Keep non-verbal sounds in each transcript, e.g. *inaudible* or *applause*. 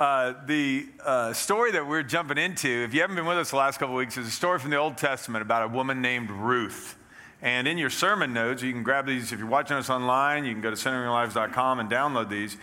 Uh, the uh, story that we're jumping into, if you haven't been with us the last couple weeks, is a story from the Old Testament about a woman named Ruth. And in your sermon notes, you can grab these. If you're watching us online, you can go to centeringyourlives.com and download these.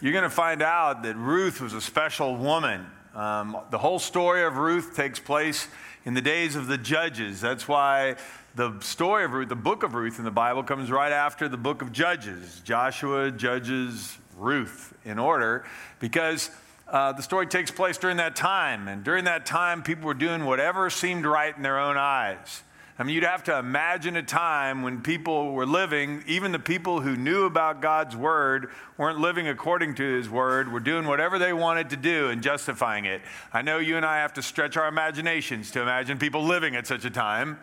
You're going to find out that Ruth was a special woman. Um, the whole story of Ruth takes place in the days of the judges. That's why the story of Ruth, the book of Ruth in the Bible, comes right after the book of Judges Joshua, Judges, Ruth in order, because uh, the story takes place during that time. And during that time, people were doing whatever seemed right in their own eyes. I mean, you'd have to imagine a time when people were living, even the people who knew about God's word weren't living according to his word, were doing whatever they wanted to do and justifying it. I know you and I have to stretch our imaginations to imagine people living at such a time,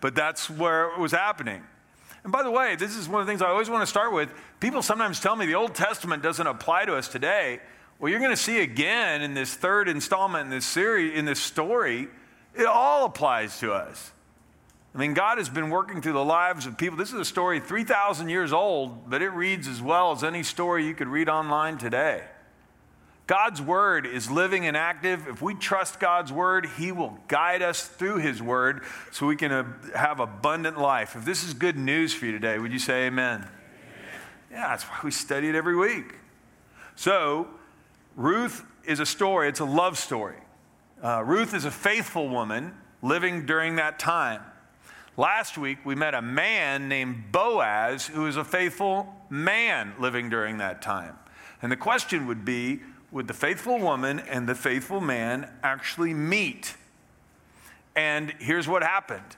but that's where it was happening. And by the way, this is one of the things I always want to start with. People sometimes tell me the Old Testament doesn't apply to us today. Well, you're going to see again in this third installment in this series, in this story, it all applies to us. I mean, God has been working through the lives of people. This is a story 3,000 years old, but it reads as well as any story you could read online today. God's word is living and active. If we trust God's word, He will guide us through His word so we can uh, have abundant life. If this is good news for you today, would you say amen? amen. Yeah, that's why we study it every week. So, Ruth is a story, it's a love story. Uh, Ruth is a faithful woman living during that time. Last week, we met a man named Boaz who is a faithful man living during that time. And the question would be would the faithful woman and the faithful man actually meet? And here's what happened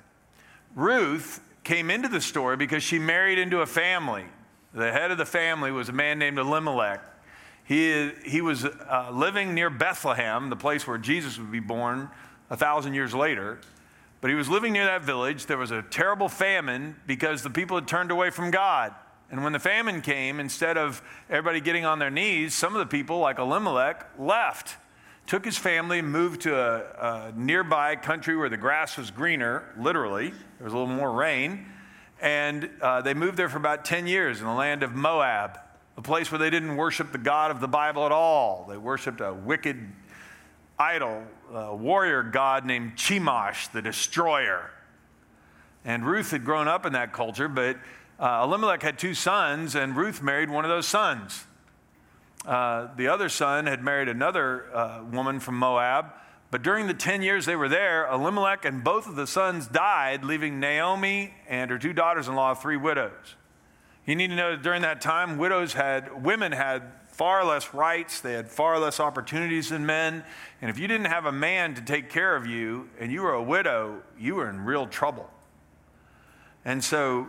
Ruth came into the story because she married into a family. The head of the family was a man named Elimelech. He, he was uh, living near Bethlehem, the place where Jesus would be born a thousand years later. But he was living near that village. There was a terrible famine because the people had turned away from God. And when the famine came, instead of everybody getting on their knees, some of the people, like Elimelech, left, took his family, moved to a, a nearby country where the grass was greener, literally. There was a little more rain. And uh, they moved there for about 10 years in the land of Moab a place where they didn't worship the God of the Bible at all. They worshiped a wicked idol, a warrior god named Chemosh, the destroyer. And Ruth had grown up in that culture, but uh, Elimelech had two sons, and Ruth married one of those sons. Uh, the other son had married another uh, woman from Moab, but during the 10 years they were there, Elimelech and both of the sons died, leaving Naomi and her two daughters in law three widows. You need to know that during that time, widows had, women had far less rights, they had far less opportunities than men. And if you didn't have a man to take care of you and you were a widow, you were in real trouble. And so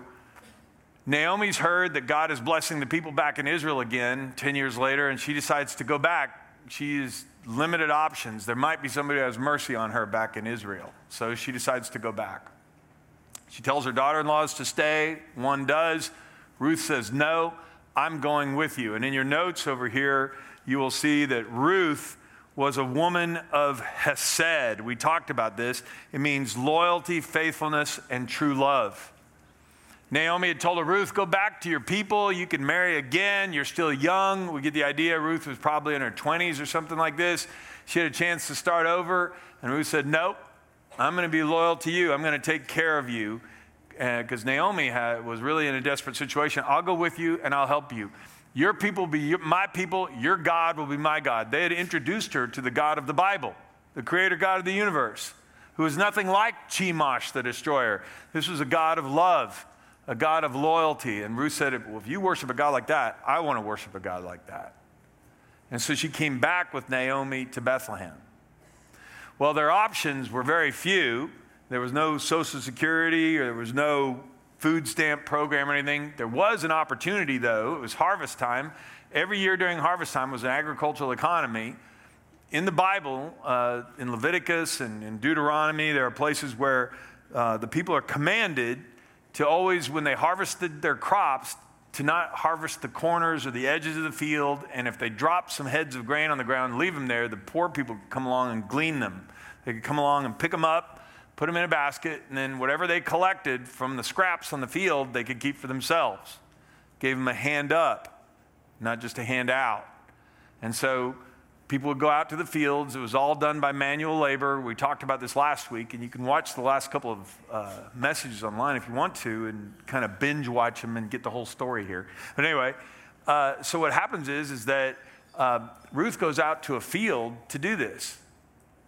Naomi's heard that God is blessing the people back in Israel again 10 years later, and she decides to go back. She has limited options. There might be somebody who has mercy on her back in Israel. So she decides to go back. She tells her daughter in laws to stay. One does. Ruth says, No, I'm going with you. And in your notes over here, you will see that Ruth was a woman of Hesed. We talked about this. It means loyalty, faithfulness, and true love. Naomi had told her, Ruth, go back to your people. You can marry again. You're still young. We get the idea. Ruth was probably in her 20s or something like this. She had a chance to start over. And Ruth said, Nope, I'm going to be loyal to you. I'm going to take care of you because Naomi had, was really in a desperate situation. I'll go with you and I'll help you. Your people will be my people, your God will be my God. They had introduced her to the God of the Bible, the creator God of the universe, who is nothing like Chemosh, the destroyer. This was a God of love, a God of loyalty. And Ruth said, Well, if you worship a God like that, I want to worship a God like that. And so she came back with Naomi to Bethlehem. Well, their options were very few. There was no Social Security or there was no food stamp program or anything. There was an opportunity, though. It was harvest time. Every year during harvest time was an agricultural economy. In the Bible, uh, in Leviticus and in Deuteronomy, there are places where uh, the people are commanded to always, when they harvested their crops, to not harvest the corners or the edges of the field. And if they drop some heads of grain on the ground, leave them there, the poor people could come along and glean them. They could come along and pick them up put them in a basket, and then whatever they collected from the scraps on the field, they could keep for themselves. Gave them a hand up, not just a hand out. And so People would go out to the fields. It was all done by manual labor. We talked about this last week, and you can watch the last couple of uh, messages online if you want to and kind of binge watch them and get the whole story here. But anyway, uh, so what happens is, is that uh, Ruth goes out to a field to do this,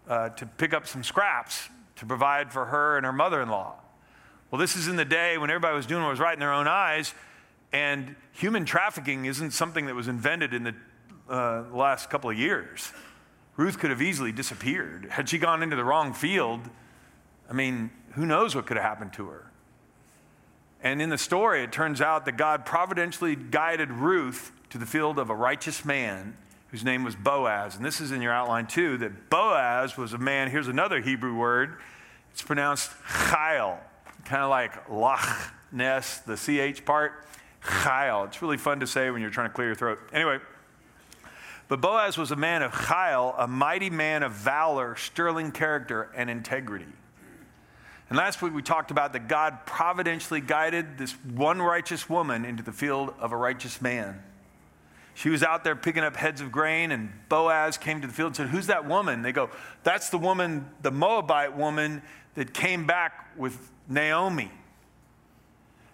uh, to pick up some scraps to provide for her and her mother in law. Well, this is in the day when everybody was doing what was right in their own eyes, and human trafficking isn't something that was invented in the uh, last couple of years. Ruth could have easily disappeared. Had she gone into the wrong field, I mean, who knows what could have happened to her? And in the story, it turns out that God providentially guided Ruth to the field of a righteous man whose name was Boaz. And this is in your outline too that Boaz was a man, here's another Hebrew word. It's pronounced Chayil, kind of like Loch Ness, the CH part. Chayil. It's really fun to say when you're trying to clear your throat. Anyway, but Boaz was a man of Chayil, a mighty man of valor, sterling character, and integrity. And last week we talked about that God providentially guided this one righteous woman into the field of a righteous man. She was out there picking up heads of grain, and Boaz came to the field and said, Who's that woman? They go, That's the woman, the Moabite woman that came back with Naomi.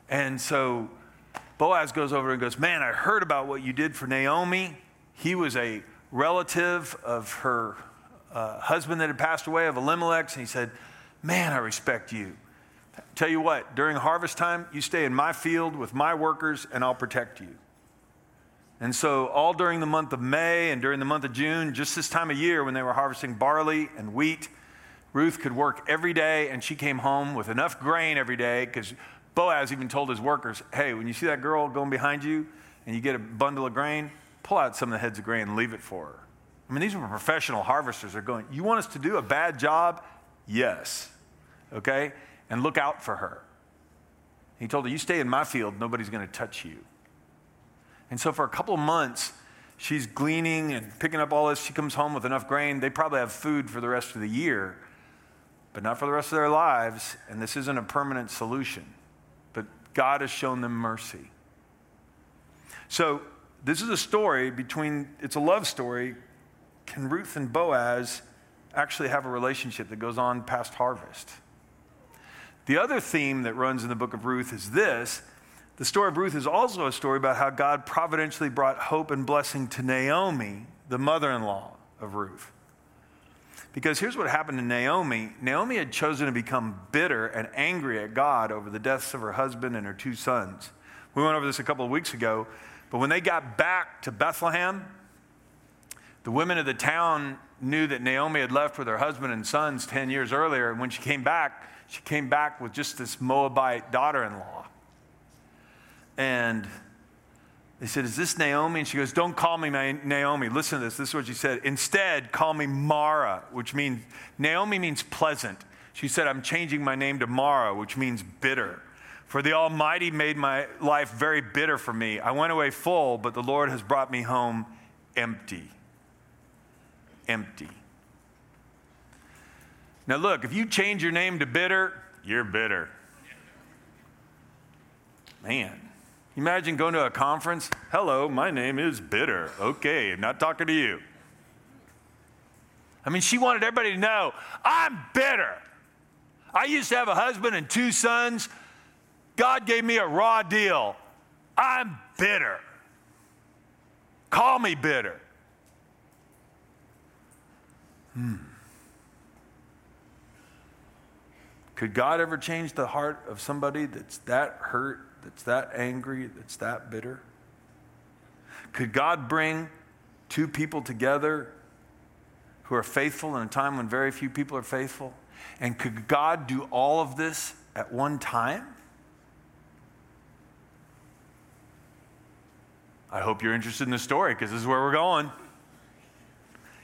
And so Boaz goes over and goes, Man, I heard about what you did for Naomi. He was a relative of her uh, husband that had passed away, of Elimelech, and he said, Man, I respect you. Tell you what, during harvest time, you stay in my field with my workers, and I'll protect you. And so, all during the month of May and during the month of June, just this time of year when they were harvesting barley and wheat, Ruth could work every day, and she came home with enough grain every day because Boaz even told his workers, Hey, when you see that girl going behind you and you get a bundle of grain, pull out some of the heads of grain and leave it for her. I mean, these were professional harvesters. They're going, You want us to do a bad job? Yes. Okay? And look out for her. He told her, You stay in my field, nobody's going to touch you. And so for a couple of months, she's gleaning and picking up all this. She comes home with enough grain. They probably have food for the rest of the year, but not for the rest of their lives. And this isn't a permanent solution. But God has shown them mercy. So this is a story between, it's a love story. Can Ruth and Boaz actually have a relationship that goes on past harvest? The other theme that runs in the book of Ruth is this the story of Ruth is also a story about how God providentially brought hope and blessing to Naomi, the mother in law of Ruth. Because here's what happened to Naomi Naomi had chosen to become bitter and angry at God over the deaths of her husband and her two sons. We went over this a couple of weeks ago, but when they got back to Bethlehem, the women of the town knew that Naomi had left with her husband and sons 10 years earlier. And when she came back, she came back with just this Moabite daughter in law. And they said, Is this Naomi? And she goes, Don't call me Naomi. Listen to this. This is what she said. Instead, call me Mara, which means, Naomi means pleasant. She said, I'm changing my name to Mara, which means bitter. For the Almighty made my life very bitter for me. I went away full, but the Lord has brought me home empty. Empty. Now, look, if you change your name to bitter, you're bitter. Man. Imagine going to a conference. Hello, my name is Bitter. Okay, I'm not talking to you. I mean, she wanted everybody to know I'm bitter. I used to have a husband and two sons. God gave me a raw deal. I'm bitter. Call me bitter. Hmm. Could God ever change the heart of somebody that's that hurt that's that angry, that's that bitter? Could God bring two people together who are faithful in a time when very few people are faithful? And could God do all of this at one time? I hope you're interested in the story because this is where we're going.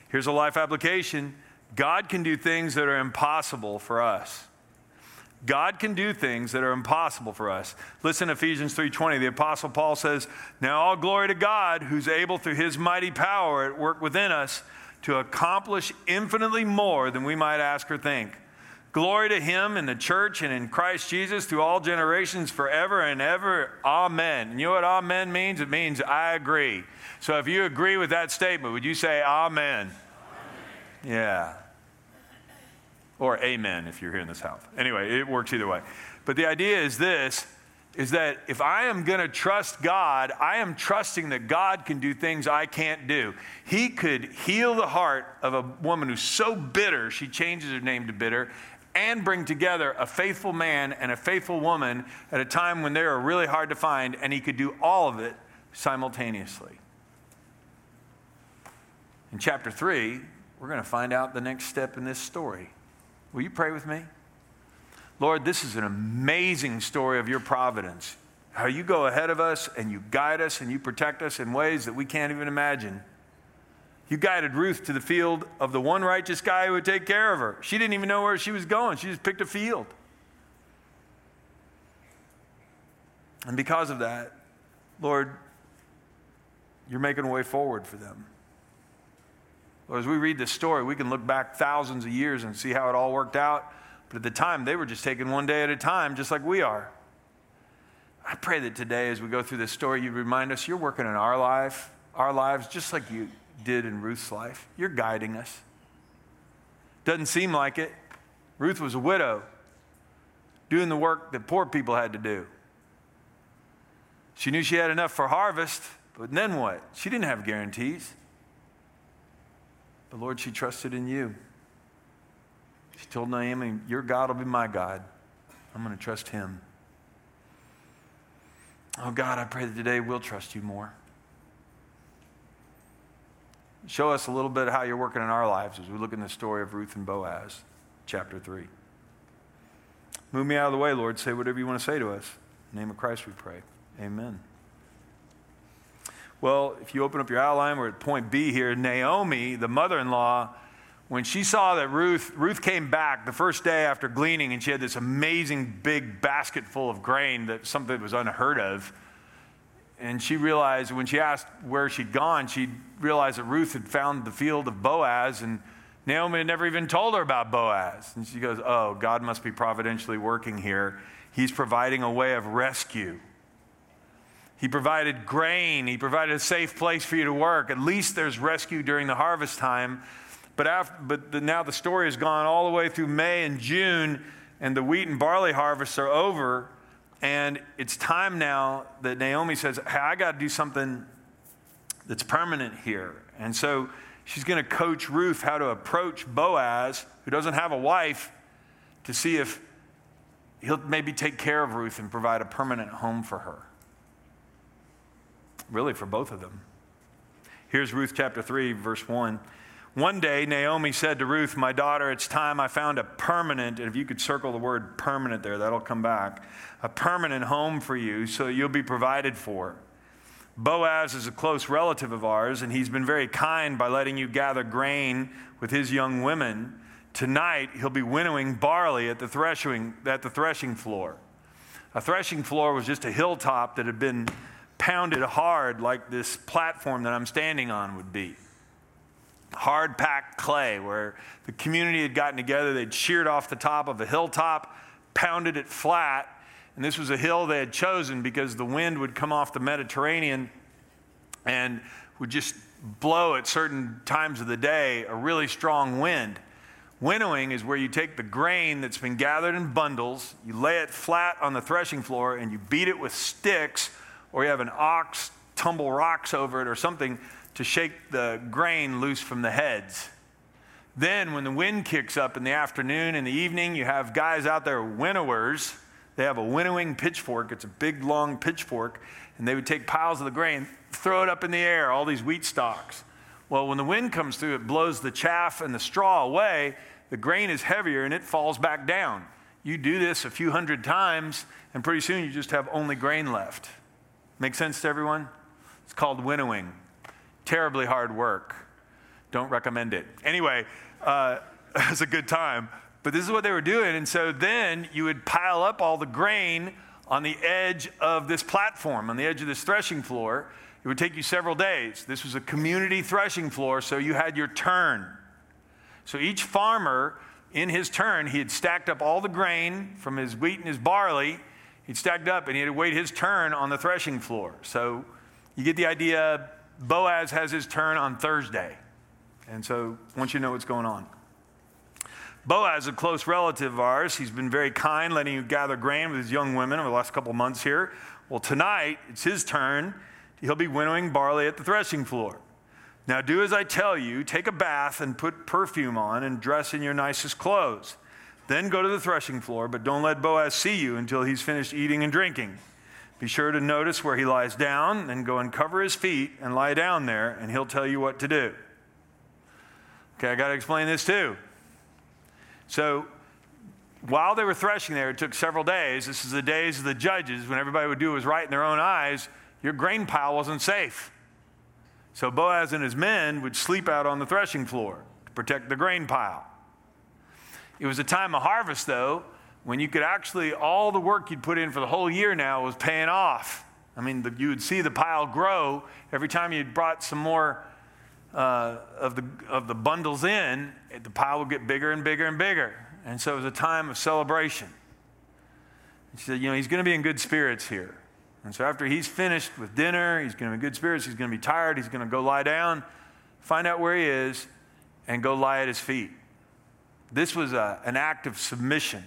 Here's a life application God can do things that are impossible for us. God can do things that are impossible for us. Listen to Ephesians 3:20. The apostle Paul says, "Now all glory to God who's able through his mighty power at work within us to accomplish infinitely more than we might ask or think." Glory to him in the church and in Christ Jesus through all generations forever and ever. Amen. And you know what amen means? It means I agree. So if you agree with that statement, would you say amen? amen. Yeah. Or amen if you're here in this house. Anyway, it works either way. But the idea is this is that if I am going to trust God, I am trusting that God can do things I can't do. He could heal the heart of a woman who's so bitter, she changes her name to bitter, and bring together a faithful man and a faithful woman at a time when they are really hard to find, and he could do all of it simultaneously. In chapter 3, we're going to find out the next step in this story. Will you pray with me? Lord, this is an amazing story of your providence. How you go ahead of us and you guide us and you protect us in ways that we can't even imagine. You guided Ruth to the field of the one righteous guy who would take care of her. She didn't even know where she was going, she just picked a field. And because of that, Lord, you're making a way forward for them. As we read this story, we can look back thousands of years and see how it all worked out. But at the time, they were just taking one day at a time, just like we are. I pray that today, as we go through this story, you remind us you're working in our life, our lives, just like you did in Ruth's life. You're guiding us. Doesn't seem like it. Ruth was a widow, doing the work that poor people had to do. She knew she had enough for harvest, but then what? She didn't have guarantees. But Lord, she trusted in you. She told Naomi, Your God will be my God. I'm going to trust him. Oh God, I pray that today we'll trust you more. Show us a little bit how you're working in our lives as we look in the story of Ruth and Boaz, chapter 3. Move me out of the way, Lord. Say whatever you want to say to us. name of Christ we pray. Amen. Well, if you open up your outline, we're at point B here. Naomi, the mother in law, when she saw that Ruth, Ruth came back the first day after gleaning and she had this amazing big basket full of grain that something was unheard of. And she realized when she asked where she'd gone, she realized that Ruth had found the field of Boaz and Naomi had never even told her about Boaz. And she goes, Oh, God must be providentially working here. He's providing a way of rescue. He provided grain. He provided a safe place for you to work. At least there's rescue during the harvest time. But, after, but the, now the story has gone all the way through May and June, and the wheat and barley harvests are over. And it's time now that Naomi says, Hey, I got to do something that's permanent here. And so she's going to coach Ruth how to approach Boaz, who doesn't have a wife, to see if he'll maybe take care of Ruth and provide a permanent home for her. Really, for both of them. Here's Ruth chapter 3, verse 1. One day, Naomi said to Ruth, My daughter, it's time I found a permanent, and if you could circle the word permanent there, that'll come back, a permanent home for you so you'll be provided for. Boaz is a close relative of ours, and he's been very kind by letting you gather grain with his young women. Tonight, he'll be winnowing barley at the threshing, at the threshing floor. A threshing floor was just a hilltop that had been pounded hard, like this platform that I'm standing on would be hard packed clay where the community had gotten together. They'd sheared off the top of a hilltop, pounded it flat. And this was a hill they had chosen because the wind would come off the Mediterranean and would just blow at certain times of the day a really strong wind. Winnowing is where you take the grain that's been gathered in bundles, you lay it flat on the threshing floor, and you beat it with sticks, or you have an ox tumble rocks over it or something to shake the grain loose from the heads. Then, when the wind kicks up in the afternoon and the evening, you have guys out there, winnowers. They have a winnowing pitchfork. It's a big, long pitchfork. And they would take piles of the grain, throw it up in the air, all these wheat stalks. Well, when the wind comes through, it blows the chaff and the straw away. The grain is heavier and it falls back down. You do this a few hundred times, and pretty soon you just have only grain left. Make sense to everyone? It's called winnowing terribly hard work. Don't recommend it. Anyway, uh, *laughs* was a good time. But this is what they were doing. And so then you would pile up all the grain on the edge of this platform, on the edge of this threshing floor. It would take you several days. This was a community threshing floor, so you had your turn. So each farmer in his turn, he had stacked up all the grain from his wheat and his barley. He'd stacked up and he had to wait his turn on the threshing floor. So you get the idea. Boaz has his turn on Thursday. And so I want you to know what's going on. Boaz, a close relative of ours, he's been very kind, letting you gather grain with his young women over the last couple months here. Well, tonight, it's his turn. He'll be winnowing barley at the threshing floor. Now, do as I tell you take a bath and put perfume on and dress in your nicest clothes. Then go to the threshing floor, but don't let Boaz see you until he's finished eating and drinking. Be sure to notice where he lies down, and go and cover his feet and lie down there, and he'll tell you what to do. Okay, I got to explain this too. So, while they were threshing there, it took several days. This is the days of the judges when everybody would do what was right in their own eyes. Your grain pile wasn't safe. So Boaz and his men would sleep out on the threshing floor to protect the grain pile. It was a time of harvest, though, when you could actually, all the work you'd put in for the whole year now was paying off. I mean, the, you would see the pile grow every time you brought some more uh, of, the, of the bundles in, the pile would get bigger and bigger and bigger. And so it was a time of celebration. She said, You know, he's going to be in good spirits here. And so after he's finished with dinner, he's going to be in good spirits, he's going to be tired, he's going to go lie down, find out where he is, and go lie at his feet. This was a, an act of submission.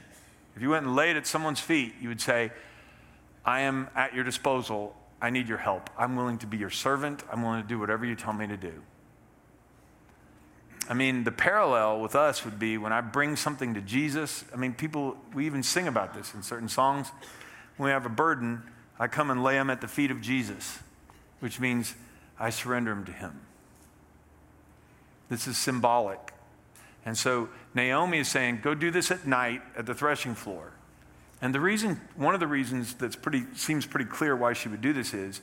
If you went and laid at someone's feet, you would say, I am at your disposal. I need your help. I'm willing to be your servant. I'm willing to do whatever you tell me to do. I mean, the parallel with us would be when I bring something to Jesus. I mean, people, we even sing about this in certain songs. When we have a burden, I come and lay them at the feet of Jesus, which means I surrender them to him. This is symbolic. And so Naomi is saying, go do this at night at the threshing floor. And the reason, one of the reasons that's pretty, seems pretty clear why she would do this is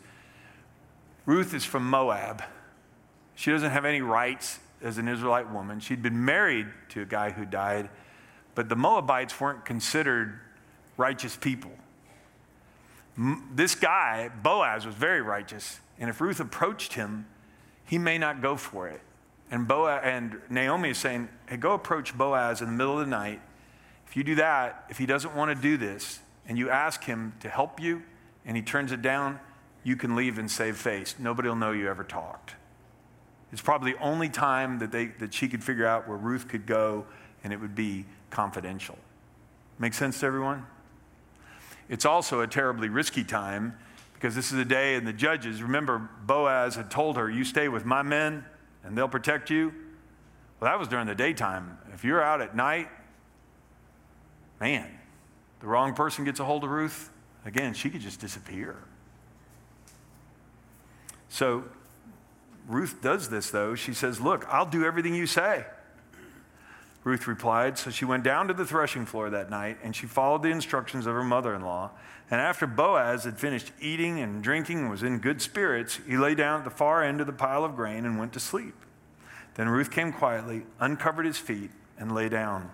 Ruth is from Moab. She doesn't have any rights as an Israelite woman. She'd been married to a guy who died, but the Moabites weren't considered righteous people this guy, Boaz, was very righteous. And if Ruth approached him, he may not go for it. And, Boaz, and Naomi is saying, hey, go approach Boaz in the middle of the night. If you do that, if he doesn't want to do this, and you ask him to help you, and he turns it down, you can leave and save face. Nobody will know you ever talked. It's probably the only time that, they, that she could figure out where Ruth could go, and it would be confidential. Make sense to everyone? It's also a terribly risky time because this is a day and the judges, remember, Boaz had told her, You stay with my men and they'll protect you. Well, that was during the daytime. If you're out at night, man, the wrong person gets a hold of Ruth, again, she could just disappear. So Ruth does this, though. She says, Look, I'll do everything you say. Ruth replied. So she went down to the threshing floor that night, and she followed the instructions of her mother in law. And after Boaz had finished eating and drinking and was in good spirits, he lay down at the far end of the pile of grain and went to sleep. Then Ruth came quietly, uncovered his feet, and lay down.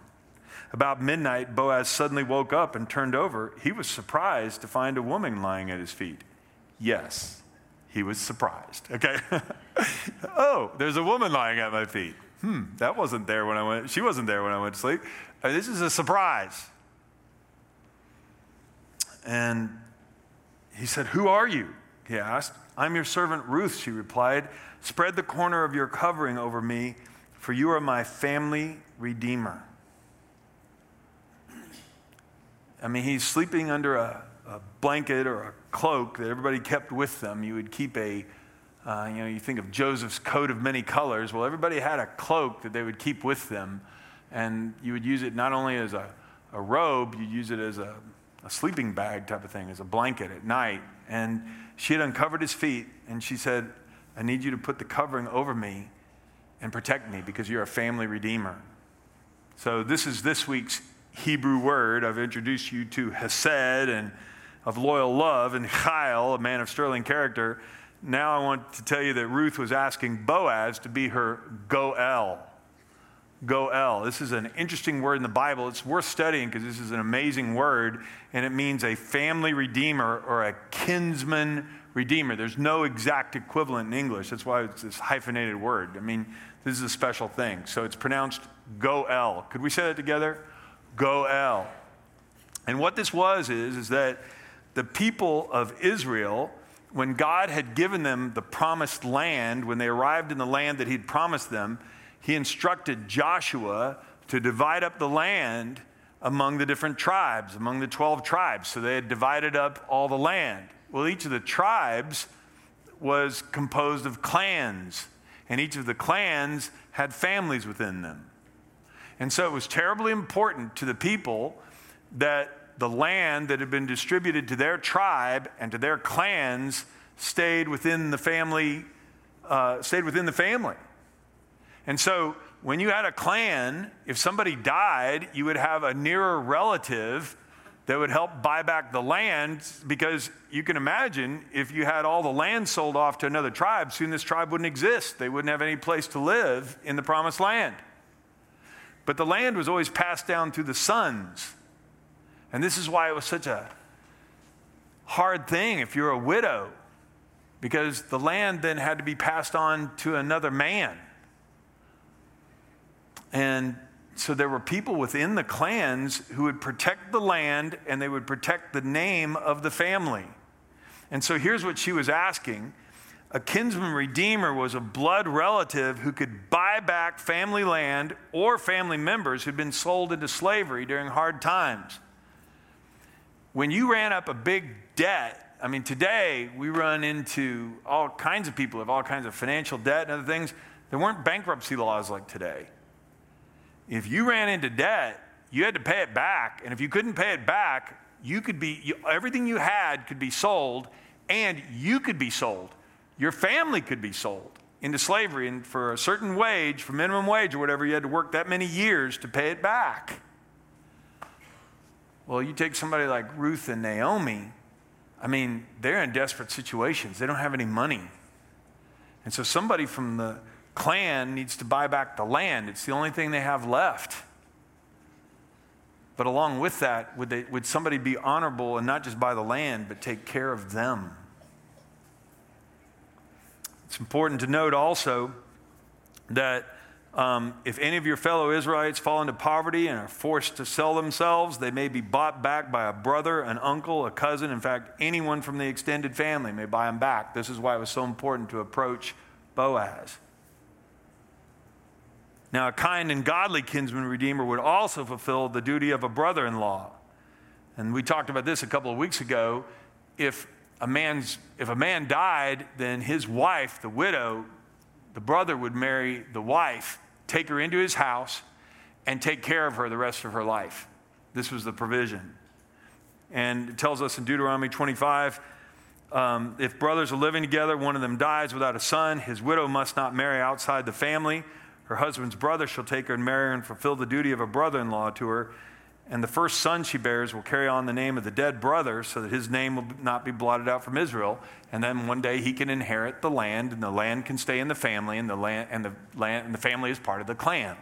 About midnight, Boaz suddenly woke up and turned over. He was surprised to find a woman lying at his feet. Yes, he was surprised. Okay. *laughs* oh, there's a woman lying at my feet hmm, that wasn't there when I went, she wasn't there when I went to sleep. Uh, this is a surprise. And he said, Who are you? He asked. I'm your servant Ruth, she replied. Spread the corner of your covering over me, for you are my family redeemer. I mean, he's sleeping under a, a blanket or a cloak that everybody kept with them. You would keep a uh, you know, you think of Joseph's coat of many colors. Well, everybody had a cloak that they would keep with them, and you would use it not only as a, a robe, you'd use it as a, a sleeping bag type of thing, as a blanket at night. And she had uncovered his feet, and she said, I need you to put the covering over me and protect me because you're a family redeemer. So, this is this week's Hebrew word. I've introduced you to Hesed and of loyal love, and Chayil, a man of sterling character. Now I want to tell you that Ruth was asking Boaz to be her Goel. Goel. This is an interesting word in the Bible. It's worth studying because this is an amazing word, and it means a family redeemer or a kinsman redeemer. There's no exact equivalent in English. That's why it's this hyphenated word. I mean, this is a special thing. So it's pronounced Goel. Could we say that together? Goel. And what this was is, is that the people of Israel, when God had given them the promised land, when they arrived in the land that He'd promised them, He instructed Joshua to divide up the land among the different tribes, among the 12 tribes. So they had divided up all the land. Well, each of the tribes was composed of clans, and each of the clans had families within them. And so it was terribly important to the people that the land that had been distributed to their tribe and to their clans stayed within the family, uh, stayed within the family. And so when you had a clan, if somebody died, you would have a nearer relative that would help buy back the land because you can imagine if you had all the land sold off to another tribe, soon this tribe wouldn't exist. They wouldn't have any place to live in the promised land. But the land was always passed down through the sons. And this is why it was such a hard thing if you're a widow, because the land then had to be passed on to another man. And so there were people within the clans who would protect the land and they would protect the name of the family. And so here's what she was asking a kinsman redeemer was a blood relative who could buy back family land or family members who'd been sold into slavery during hard times. When you ran up a big debt, I mean, today we run into all kinds of people have all kinds of financial debt and other things. There weren't bankruptcy laws like today if you ran into debt, you had to pay it back. And if you couldn't pay it back, you could be, you, everything you had could be sold, and you could be sold. Your family could be sold into slavery, and for a certain wage, for minimum wage or whatever, you had to work that many years to pay it back. Well, you take somebody like Ruth and Naomi, I mean, they're in desperate situations. They don't have any money. And so somebody from the clan needs to buy back the land. It's the only thing they have left. But along with that, would, they, would somebody be honorable and not just buy the land, but take care of them? It's important to note also that um, if any of your fellow Israelites fall into poverty and are forced to sell themselves, they may be bought back by a brother, an uncle, a cousin. In fact, anyone from the extended family may buy them back. This is why it was so important to approach Boaz. Now, a kind and godly kinsman redeemer would also fulfill the duty of a brother in law. And we talked about this a couple of weeks ago. If a, man's, if a man died, then his wife, the widow, the brother would marry the wife, take her into his house, and take care of her the rest of her life. This was the provision. And it tells us in Deuteronomy 25 um, if brothers are living together, one of them dies without a son, his widow must not marry outside the family her husband's brother shall take her and marry her and fulfill the duty of a brother in law to her. And the first son she bears will carry on the name of the dead brother so that his name will not be blotted out from Israel. And then one day he can inherit the land, and the land can stay in the family, and the, land, and the, land, and the family is part of the clan,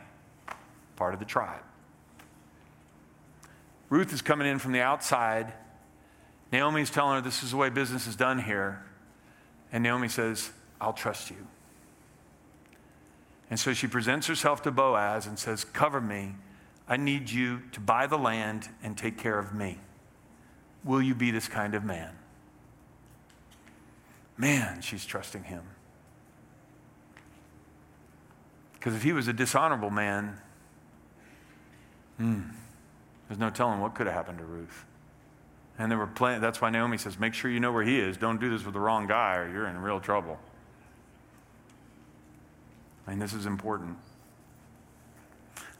part of the tribe. Ruth is coming in from the outside. Naomi's telling her this is the way business is done here. And Naomi says, I'll trust you. And so she presents herself to Boaz and says, Cover me. I need you to buy the land and take care of me. Will you be this kind of man? Man, she's trusting him. Because if he was a dishonorable man, hmm, there's no telling what could have happened to Ruth. And there were plenty, that's why Naomi says, make sure you know where he is. Don't do this with the wrong guy or you're in real trouble. I mean, this is important.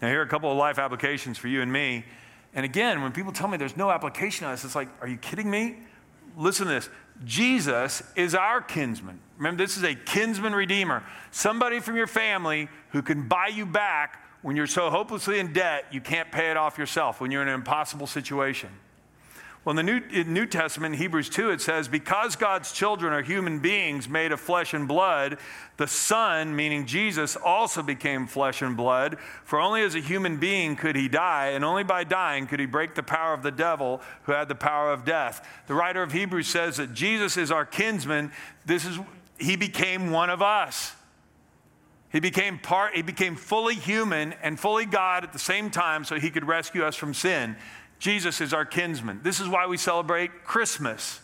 Now, here are a couple of life applications for you and me. And again, when people tell me there's no application on this, it's like, are you kidding me? Listen to this. Jesus is our kinsman. Remember, this is a kinsman redeemer, somebody from your family who can buy you back when you're so hopelessly in debt you can't pay it off yourself, when you're in an impossible situation. Well, in the New, New Testament, Hebrews 2, it says, Because God's children are human beings made of flesh and blood, the Son, meaning Jesus, also became flesh and blood. For only as a human being could he die, and only by dying could he break the power of the devil who had the power of death. The writer of Hebrews says that Jesus is our kinsman. This is, he became one of us. He became part, he became fully human and fully God at the same time so he could rescue us from sin. Jesus is our kinsman. This is why we celebrate Christmas,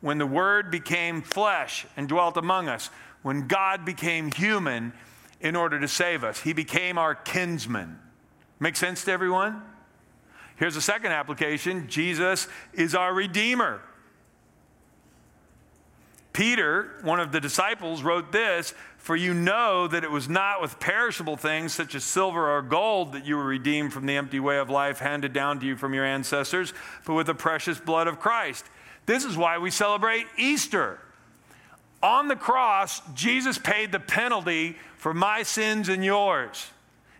when the Word became flesh and dwelt among us, when God became human in order to save us. He became our kinsman. Make sense to everyone? Here's a second application Jesus is our Redeemer. Peter, one of the disciples, wrote this For you know that it was not with perishable things such as silver or gold that you were redeemed from the empty way of life handed down to you from your ancestors, but with the precious blood of Christ. This is why we celebrate Easter. On the cross, Jesus paid the penalty for my sins and yours.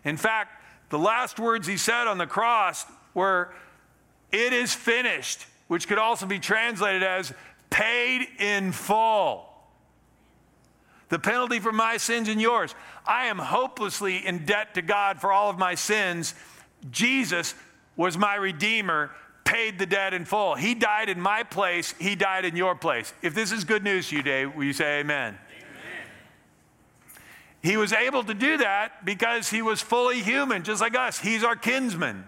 In fact, the last words he said on the cross were, It is finished, which could also be translated as, paid in full. The penalty for my sins and yours. I am hopelessly in debt to God for all of my sins. Jesus was my Redeemer, paid the debt in full. He died in my place, He died in your place. If this is good news to you today, will you say amen? amen? He was able to do that because He was fully human, just like us. He's our kinsman.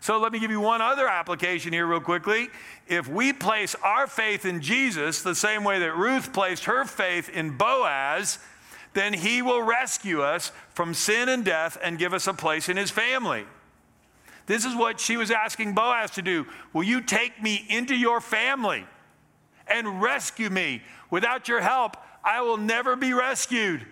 So let me give you one other application here, real quickly. If we place our faith in Jesus the same way that Ruth placed her faith in Boaz, then he will rescue us from sin and death and give us a place in his family. This is what she was asking Boaz to do. Will you take me into your family and rescue me? Without your help, I will never be rescued.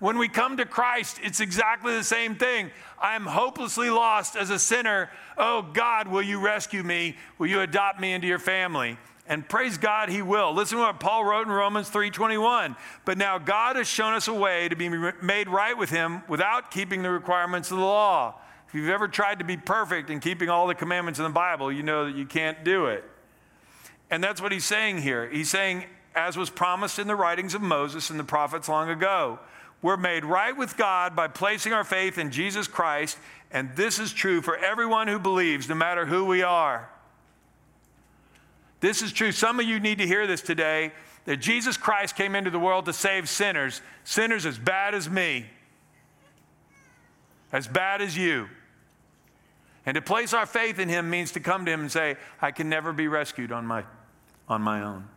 When we come to Christ, it's exactly the same thing. I am hopelessly lost as a sinner. Oh God, will you rescue me? Will you adopt me into your family? And praise God, he will. Listen to what Paul wrote in Romans 3:21. But now God has shown us a way to be made right with him without keeping the requirements of the law. If you've ever tried to be perfect in keeping all the commandments in the Bible, you know that you can't do it. And that's what he's saying here. He's saying, as was promised in the writings of Moses and the prophets long ago, we're made right with God by placing our faith in Jesus Christ, and this is true for everyone who believes, no matter who we are. This is true. Some of you need to hear this today that Jesus Christ came into the world to save sinners, sinners as bad as me, as bad as you. And to place our faith in him means to come to him and say, I can never be rescued on my, on my own.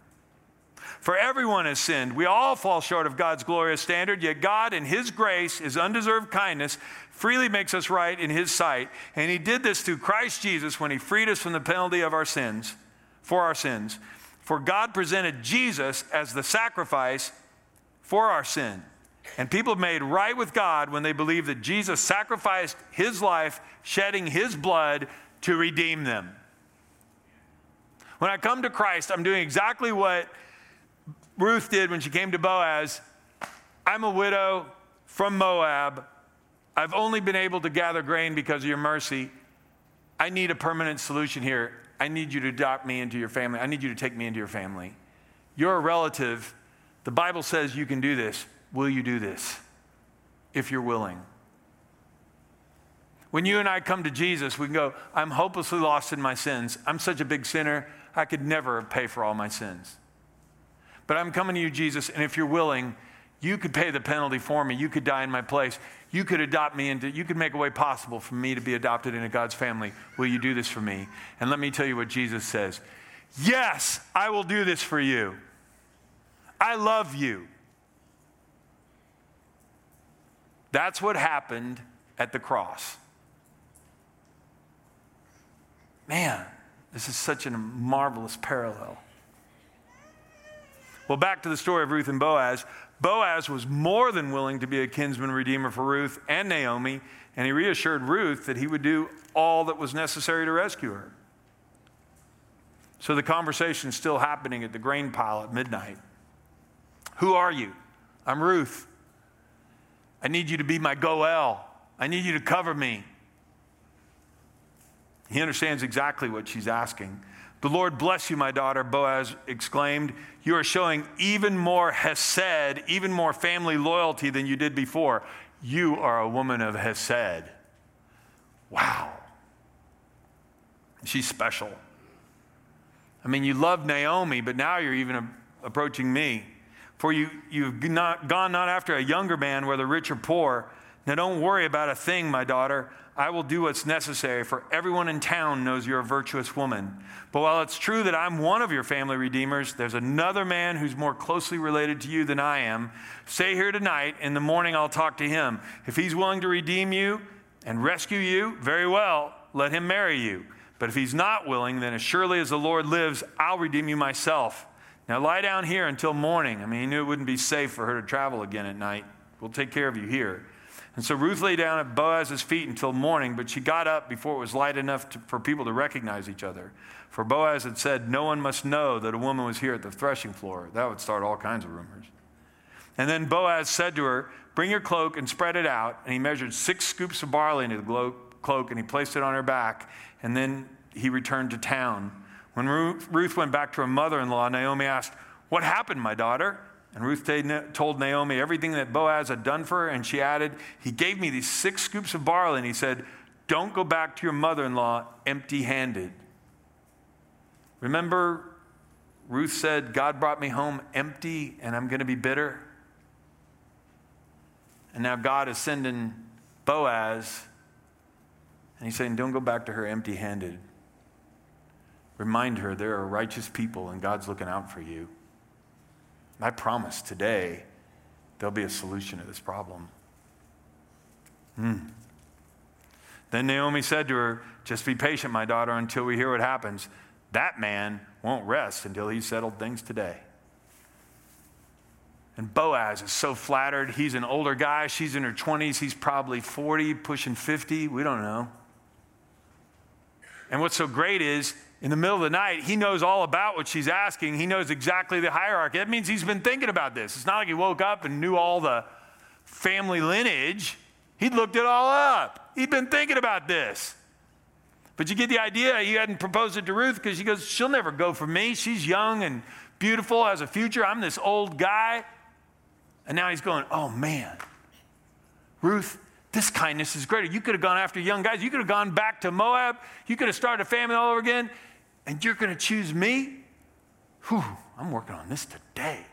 For everyone has sinned. We all fall short of God's glorious standard, yet God, in His grace, His undeserved kindness, freely makes us right in His sight. And He did this through Christ Jesus when He freed us from the penalty of our sins, for our sins. For God presented Jesus as the sacrifice for our sin. And people made right with God when they believe that Jesus sacrificed His life, shedding His blood to redeem them. When I come to Christ, I'm doing exactly what Ruth did when she came to Boaz I'm a widow from Moab. I've only been able to gather grain because of your mercy. I need a permanent solution here. I need you to adopt me into your family. I need you to take me into your family. You're a relative. The Bible says you can do this. Will you do this? If you're willing. When you and I come to Jesus, we can go, I'm hopelessly lost in my sins. I'm such a big sinner, I could never pay for all my sins. But I'm coming to you, Jesus, and if you're willing, you could pay the penalty for me. You could die in my place. You could adopt me into, you could make a way possible for me to be adopted into God's family. Will you do this for me? And let me tell you what Jesus says Yes, I will do this for you. I love you. That's what happened at the cross. Man, this is such a marvelous parallel. Well, back to the story of Ruth and Boaz. Boaz was more than willing to be a kinsman redeemer for Ruth and Naomi, and he reassured Ruth that he would do all that was necessary to rescue her. So the conversation is still happening at the grain pile at midnight. Who are you? I'm Ruth. I need you to be my Goel. I need you to cover me. He understands exactly what she's asking. The Lord bless you, my daughter, Boaz exclaimed. You are showing even more hesed, even more family loyalty than you did before. You are a woman of hesed. Wow. She's special. I mean, you love Naomi, but now you're even approaching me. For you, you've not, gone not after a younger man, whether rich or poor. Now don't worry about a thing, my daughter. I will do what's necessary, for everyone in town knows you're a virtuous woman. But while it's true that I'm one of your family redeemers, there's another man who's more closely related to you than I am. Stay here tonight. In the morning, I'll talk to him. If he's willing to redeem you and rescue you, very well, let him marry you. But if he's not willing, then as surely as the Lord lives, I'll redeem you myself. Now lie down here until morning. I mean, he knew it wouldn't be safe for her to travel again at night. We'll take care of you here. And so Ruth lay down at Boaz's feet until morning, but she got up before it was light enough to, for people to recognize each other. For Boaz had said, No one must know that a woman was here at the threshing floor. That would start all kinds of rumors. And then Boaz said to her, Bring your cloak and spread it out. And he measured six scoops of barley into the cloak and he placed it on her back and then he returned to town. When Ruth went back to her mother in law, Naomi asked, What happened, my daughter? And Ruth told Naomi everything that Boaz had done for her, and she added, He gave me these six scoops of barley, and he said, Don't go back to your mother in law empty handed. Remember, Ruth said, God brought me home empty, and I'm going to be bitter? And now God is sending Boaz and he's saying, Don't go back to her empty handed. Remind her there are righteous people and God's looking out for you. I promise today there'll be a solution to this problem. Hmm. Then Naomi said to her, Just be patient, my daughter, until we hear what happens. That man won't rest until he's settled things today. And Boaz is so flattered. He's an older guy. She's in her 20s. He's probably 40, pushing 50. We don't know. And what's so great is in the middle of the night, he knows all about what she's asking. He knows exactly the hierarchy. That means he's been thinking about this. It's not like he woke up and knew all the family lineage. He'd looked it all up. He'd been thinking about this. But you get the idea, he hadn't proposed it to Ruth because she goes, She'll never go for me. She's young and beautiful, has a future. I'm this old guy. And now he's going, Oh man, Ruth, this kindness is greater. You could have gone after young guys. You could have gone back to Moab. You could have started a family all over again. And you're going to choose me? Whew, I'm working on this today.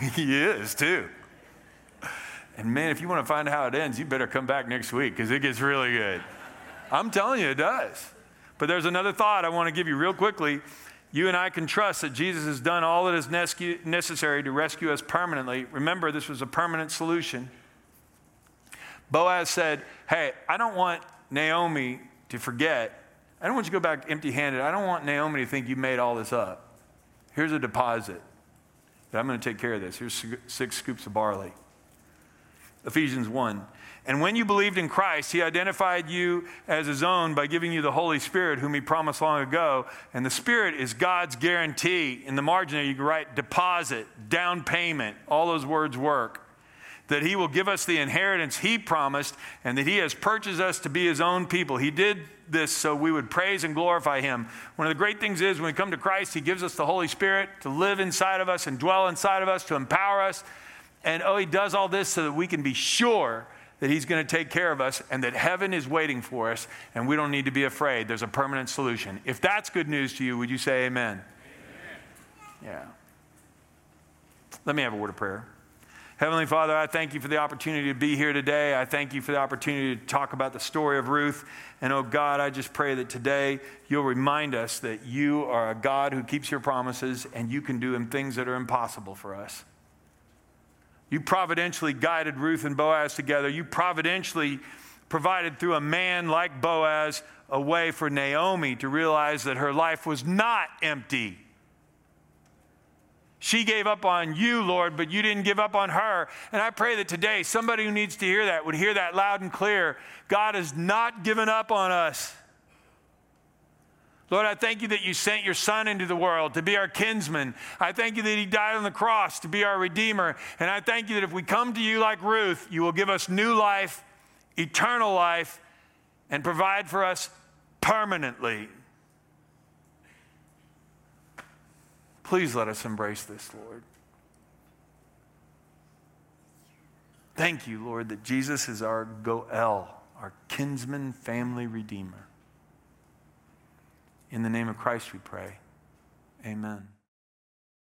*laughs* he is, too. And man, if you want to find out how it ends, you better come back next week because it gets really good. I'm telling you, it does. But there's another thought I want to give you real quickly you and I can trust that Jesus has done all that is necessary to rescue us permanently. Remember, this was a permanent solution. Boaz said, Hey, I don't want Naomi to forget. I don't want you to go back empty handed. I don't want Naomi to think you made all this up. Here's a deposit. that I'm going to take care of this. Here's six scoops of barley. Ephesians 1. And when you believed in Christ, he identified you as his own by giving you the Holy Spirit, whom he promised long ago. And the Spirit is God's guarantee. In the margin you can write deposit, down payment. All those words work. That he will give us the inheritance he promised, and that he has purchased us to be his own people. He did this so we would praise and glorify him. One of the great things is when we come to Christ, he gives us the Holy Spirit to live inside of us and dwell inside of us, to empower us. And oh, he does all this so that we can be sure that He's going to take care of us and that heaven is waiting for us and we don't need to be afraid. There's a permanent solution. If that's good news to you, would you say amen? amen. Yeah. Let me have a word of prayer. Heavenly Father, I thank you for the opportunity to be here today. I thank you for the opportunity to talk about the story of Ruth. And oh God, I just pray that today you'll remind us that you are a God who keeps your promises and you can do things that are impossible for us. You providentially guided Ruth and Boaz together. You providentially provided through a man like Boaz a way for Naomi to realize that her life was not empty. She gave up on you, Lord, but you didn't give up on her. And I pray that today somebody who needs to hear that would hear that loud and clear. God has not given up on us. Lord, I thank you that you sent your Son into the world to be our kinsman. I thank you that he died on the cross to be our Redeemer. And I thank you that if we come to you like Ruth, you will give us new life, eternal life, and provide for us permanently. Please let us embrace this, Lord. Thank you, Lord, that Jesus is our Goel, our kinsman family redeemer. In the name of Christ we pray. Amen.